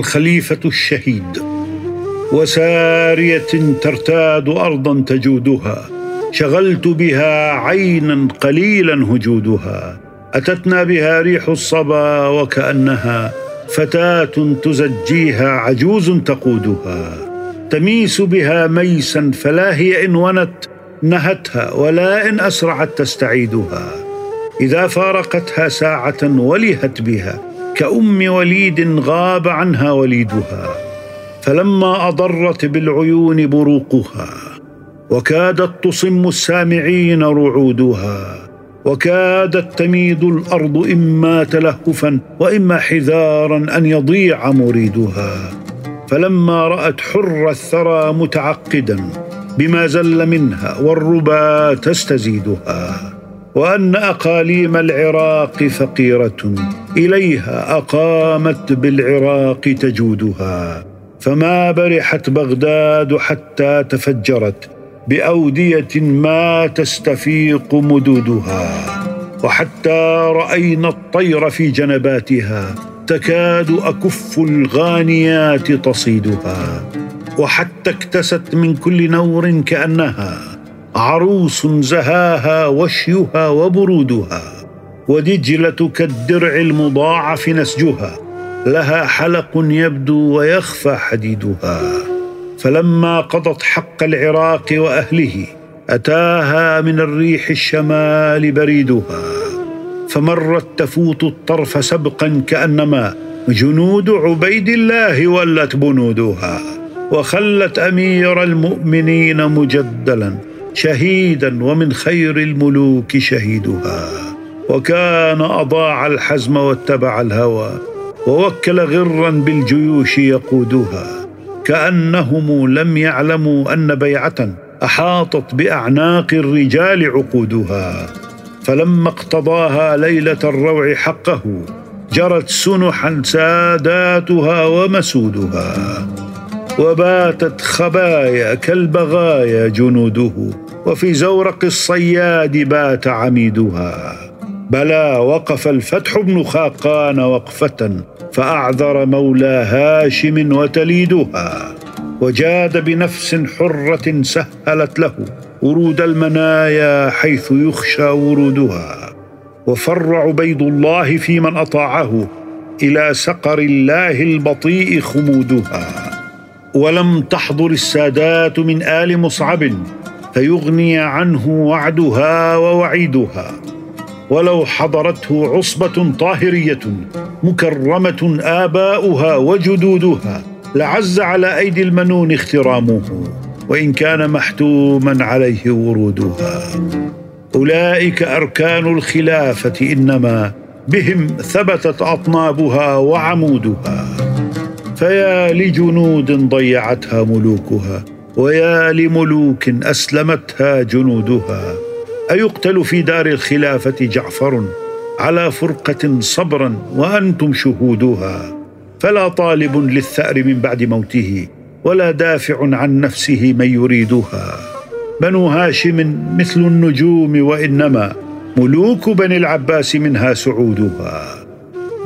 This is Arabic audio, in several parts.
الخليفة الشهيد. وسارية ترتاد أرضا تجودها. شغلت بها عينا قليلا هجودها. أتتنا بها ريح الصبا وكأنها فتاة تزجيها عجوز تقودها. تميس بها ميسا فلا هي إن ونت نهتها ولا إن أسرعت تستعيدها. إذا فارقتها ساعة ولهت بها. كأم وليد غاب عنها وليدها فلما أضرت بالعيون بروقها وكادت تصم السامعين رعودها وكادت تميد الأرض إما تلهفا وإما حذارا أن يضيع مريدها. فلما رأت حر الثرى متعقدا بما زل منها والربا تستزيدها. وأن أقاليم العراق فقيرة. إليها أقامت بالعراق تجودها. فما برحت بغداد حتى تفجرت بأودية ما تستفيق مدودها. وحتى رأينا الطير في جنباتها تكاد أكف الغانيات تصيدها. وحتى اكتست من كل نور كأنها عروس زهاها وشيها وبرودها ودجلة كالدرع المضاعف نسجها لها حلق يبدو ويخفى حديدها. فلما قضت حق العراق وأهله أتاها من الريح الشمال بريدها. فمرت تفوت الطرف سبقا كأنما جنود عبيد الله ولت بنودها. وخلت أمير المؤمنين مجدلا. شهيدا ومن خير الملوك شهيدها. وكان أضاع الحزم واتبع الهوى ووكل غرا بالجيوش يقودها. كأنهم لم يعلموا أن بيعه أحاطت بأعناق الرجال عقودها. فلما اقتضاها ليلة الروع حقه جرت سنحا ساداتها ومسودها. وباتت خبايا كالبغايا جنوده وفي زورق الصياد بات عميدها. بلى وقف الفتح بن خاقان وقفة فأعذر مولى هاشم وتليدها. وجاد بنفس حرة سهلت له ورود المنايا حيث يخشى ورودها وفر عبيد الله في من أطاعه إلى سقر الله البطيء خمودها. ولم تحضر السادات من آل مصعب فيغني عنه وعدها ووعيدها. ولو حضرته عصبة طاهرية مكرمة آباؤها وجدودها لعز على أيدي المنون اخترامه وإن كان محتوما عليه ورودها. أولئك أركان الخلافة إنما بهم ثبتت أطنابها وعمودها. فيا لجنود ضيعتها ملوكها ويا لملوك أسلمتها جنودها. أيقتل في دار الخلافة جعفر على فرقة صبرا وأنتم شهودها. فلا طالب للثأر من بعد موته ولا دافع عن نفسه من يريدها. بنو هاشم مثل النجوم وإنما ملوك بني العباس منها سعودها.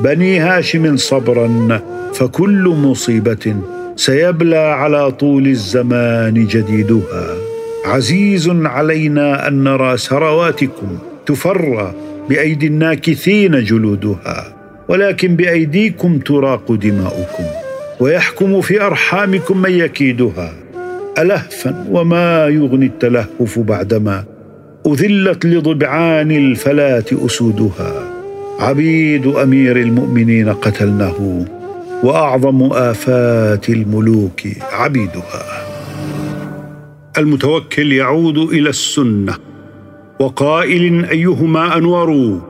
بني هاشم صبرا فكل مصيبة سيبلى على طول الزمان جديدها. عزيز علينا أن نرى ثرواتكم تفرى بأيدي الناكثين جلودها ولكن بأيديكم تراق دماؤكم ويحكم في أرحامكم من يكيدها. الهفا وما يغني التلهف بعدما أذلت لضبعان الفلاة أسودها. عبيد أمير المؤمنين قتلناه وأعظم آفات الملوك عبيدها. المتوكل يعود إلى السنة وقائل أيهما انور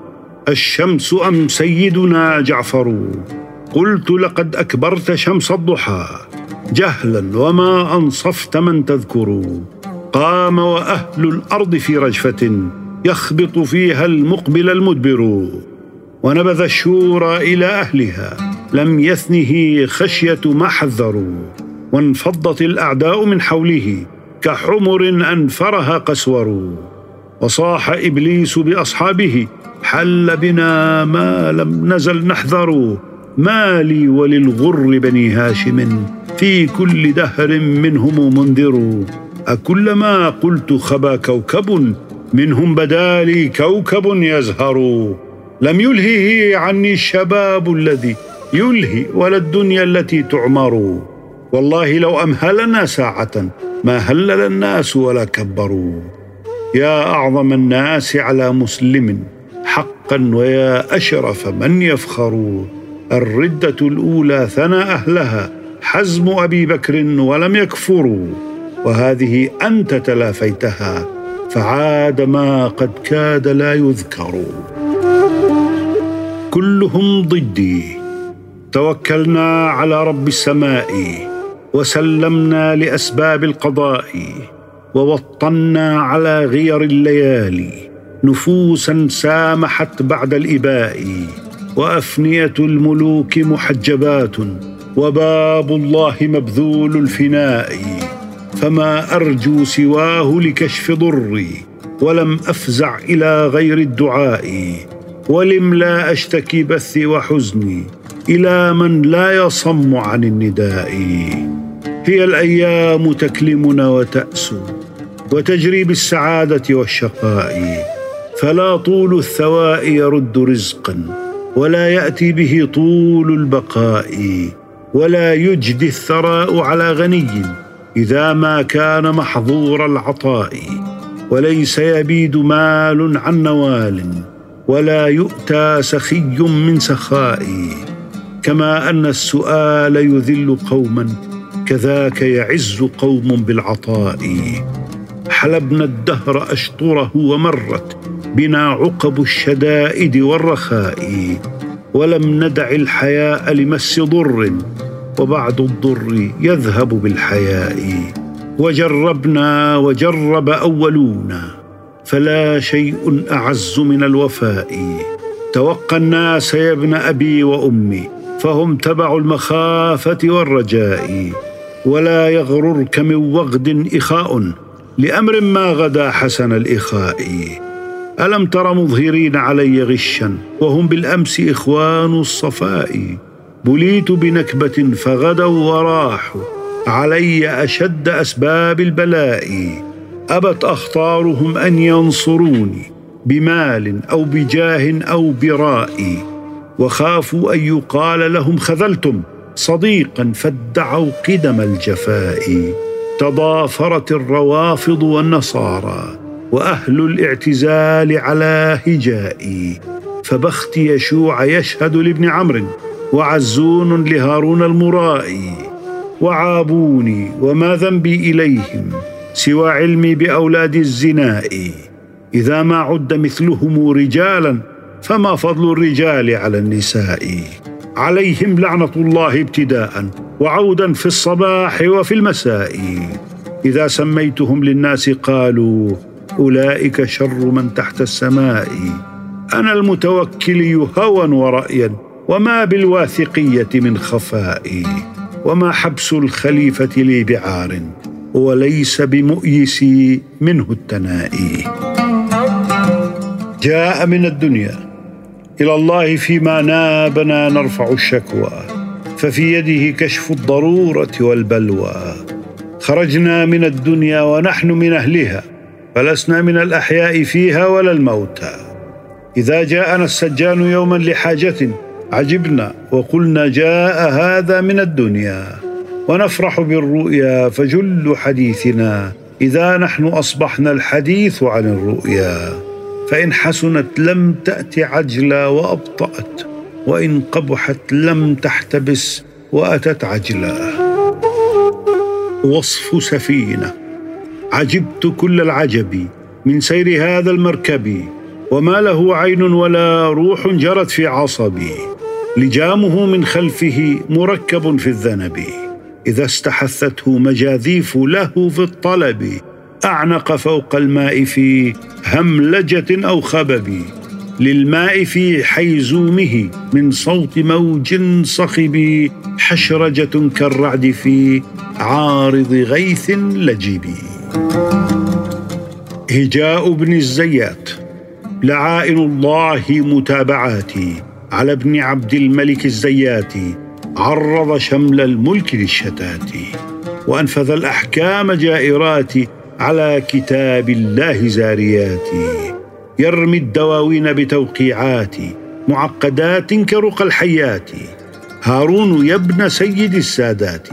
الشمس أم سيدنا جعفر؟ قلت لقد أكبرت شمس الضحى جهلا وما أنصفت من تذكر. قام وأهل الأرض في رجفة يخبط فيها المقبل المدبر. ونبذ الشورى إلى أهلها. لم يثنه خشية ما حذروا. وانفضت الأعداء من حوله. كحمر أنفرها قسور وصاح إبليس بأصحابه. حل بنا ما لم نزل نحذر. ما لي وللغر بني هاشم. في كل دهر منهم منذر. أكلما قلت خبا كوكب. منهم بدا لي كوكب يزهر. لم يلهه عني الشباب الذي يلهي ولا الدنيا التي تعمر. والله لو أمهلنا ساعة ما هلل الناس ولا كبروا. يا أعظم الناس على مسلم حقا ويا أشرف من يفخر. الردة الأولى ثنى أهلها حزم أبي بكر ولم يكفروا. وهذه أنت تلافيتها فعاد ما قد كاد لا يذكر. كلهم ضدي. توكلنا على رب السماء وسلمنا لأسباب القضاء ووطنا على غير الليالي. نفوسا سامحت بعد الإباء وأفنية الملوك محجبات وباب الله مبذول الفناء. فما أرجو سواه لكشف ضري ولم أفزع إلى غير الدعاء. ولم لا أشتكي بثي وحزني إلى من لا يصم عن النداء. هي الأيام تكلمنا وتأسو وتجري بالسعادة والشقاء فلا طول الثواء يرد رزقا ولا يأتي به طول البقاء ولا يجدي الثراء على غني إذا ما كان محظور العطاء وليس يبيد مال عن نوال. ولا يؤتى سخي من سخاء كما أن السؤال يذل قوما كذاك يعز قوم بالعطاء. حلبنا الدهر أشطره ومرت بنا عقب الشدائد والرخاء. ولم ندع الحياء لمس ضر وبعد الضر يذهب بالحياء. وجربنا وجرب أولونا. فلا شيء أعز من الوفاء. توقى الناس يا ابن أبي وأمي فهم تبع المخافة والرجاء. ولا يغررك من وغد إخاء لأمر ما غدا حسن الإخاء. ألم تر مظهرين علي غشا وهم بالأمس إخوان الصفاء. بليت بنكبة فغدوا وراحوا علي أشد أسباب البلاء. أبت أخطارهم أن ينصروني بمال أو بجاه أو براء وخافوا أن يقال لهم خذلتم صديقا فادعوا قدم الجفاء. تضافرت الروافض والنصارى وأهل الاعتزال على هجائي فبخت يشوع يشهد لابن عمرو وعزون لهارون المرائي وعابوني وما ذنبي إليهم سوى علمي بأولاد الزناء. إذا ما عد مثلهم رجالا فما فضل الرجال على النساء. عليهم لعنة الله ابتداء وعودا في الصباح وفي المساء. إذا سميتهم للناس قالوا أولئك شر من تحت السماء. أنا المتوكل هوى ورايا وما بالواثقية من خفاء. وما حبس الخليفة لي بعار. وليس بمؤيسي منه التنائي. جاء من الدنيا إلى الله فيما نابنا نرفع الشكوى ففي يده كشف الضرورة والبلوى. خرجنا من الدنيا ونحن من أهلها فلسنا من الأحياء فيها ولا الموتى إذا جاءنا السجان يوما لحاجة عجبنا وقلنا جاء هذا من الدنيا. ونفرح بالرؤيا فجل حديثنا إذا نحن أصبحنا الحديث عن الرؤيا. فإن حسنت لم تأت عجلا وأبطأت وإن قبحت لم تحتبس وأتت عجلا. وصف سفينة عجبت كل العجب من سير هذا المركب وما له عين ولا روح جرت في عصبي. لجامه من خلفه مركب في الذنب. إذا استحثته مجاذيف له في الطلب أعنق فوق الماء في هملجة أو خبب للماء في حيزومه من صوت موج صخب حشرجة كالرعد في عارض غيث لجب هجاء ابن الزيات لعائن الله متابعاتي على ابن عبد الملك الزياتي عرض شمل الملك للشتات وأنفذ الأحكام جائرات على كتاب الله زاريات. يرمي الدواوين بتوقيعات معقدات كرق الحيات. هارون يا ابن سيد السادات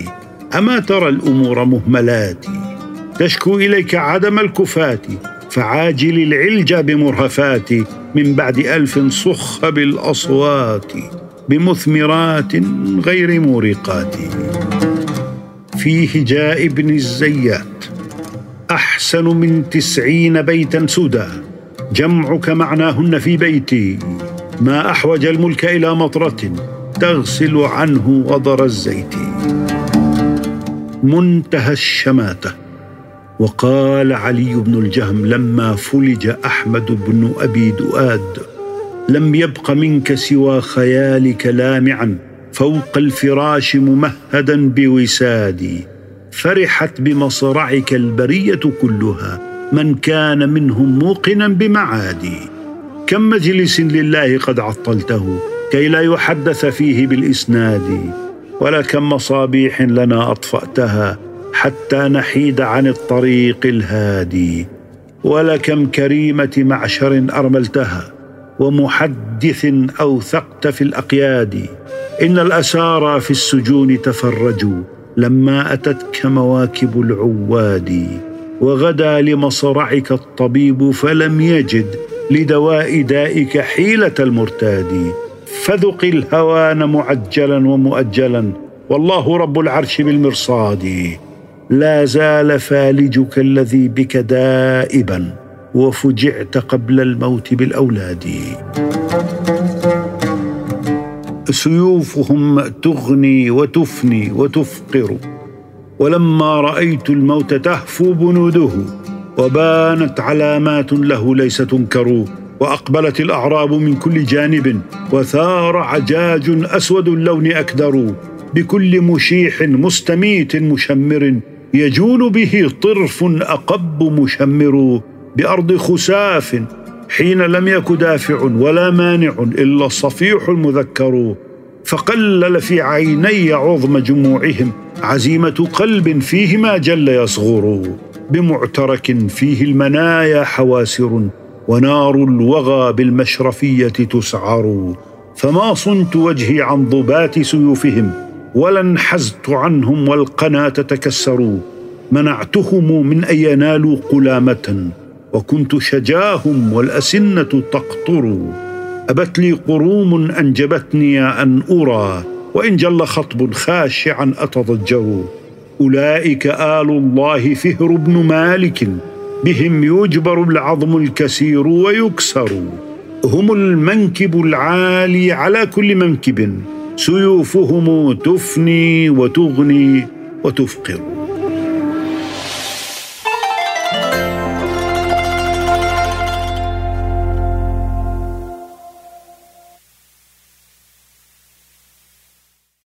أما ترى الأمور مهملات؟ تشكو إليك عدم الكفات فعاجل العلج بمرهفات من بعد ألف صخ بالأصوات. بمثمرات غير مورقات. في هجاء ابن الزيات أحسن من تسعين بيتا سدى جمعك معناهن في بيتي. ما أحوج الملك إلى مطرة تغسل عنه غضر الزيت. منتهى الشماتة. وقال علي بن الجهم لما فلج أحمد بن أبي دؤاد لم يبق منك سوى خيالك لامعا. فوق الفراش ممهدا بوسادي. فرحت بمصرعك البرية كلها. من كان منهم موقنا بمعادي. كم مجلس لله قد عطلته. كي لا يحدث فيه بالإسناد. ولكم مصابيح لنا أطفأتها. حتى نحيد عن الطريق الهادي. ولكم كريمة معشر أرملتها. ومحدث أوثقت في الأقياد. إن الأسارى في السجون تفرجوا لما أتتك مواكب العواد. وغدا لمصرعك الطبيب فلم يجد لدواء دائك حيلة المرتاد. فذق الهوان معجلا ومؤجلا. والله رب العرش بالمرصاد. لا زال فالجك الذي بك دائبا. وفجعت قبل الموت بالأولاد. سيوفهم تغني وتفني وتفقر. ولما رأيت الموت تهفو بنوده وبانت علامات له ليس تنكر وأقبلت الأعراب من كل جانب وثار عجاج أسود اللون أكدر. بكل مشيح مستميت مشمر يجول به طرف أقب مشمر. بأرض خساف حين لم يك دافع ولا مانع إلا الصفيح المذكر فقلل في عيني عظم جموعهم عزيمة قلب فيه ما جل يصغر بمعترك فيه المنايا حواسر ونار الوغى بالمشرفية تسعر فما صنت وجهي عن ضبات سيوفهم ولا انحزت عنهم والقنا تتكسر منعتهم من أن ينالوا قلامة. وكنت شجاهم والأسنة تقطر. أبت لي قروم أنجبتني أن أرى وإن جل خطب خاشعا أتضجر. أولئك آل الله فهر بن مالك بهم يجبر العظم الكثير ويكسر. هم المنكب العالي على كل منكب سيوفهم تفني وتغني وتفقر.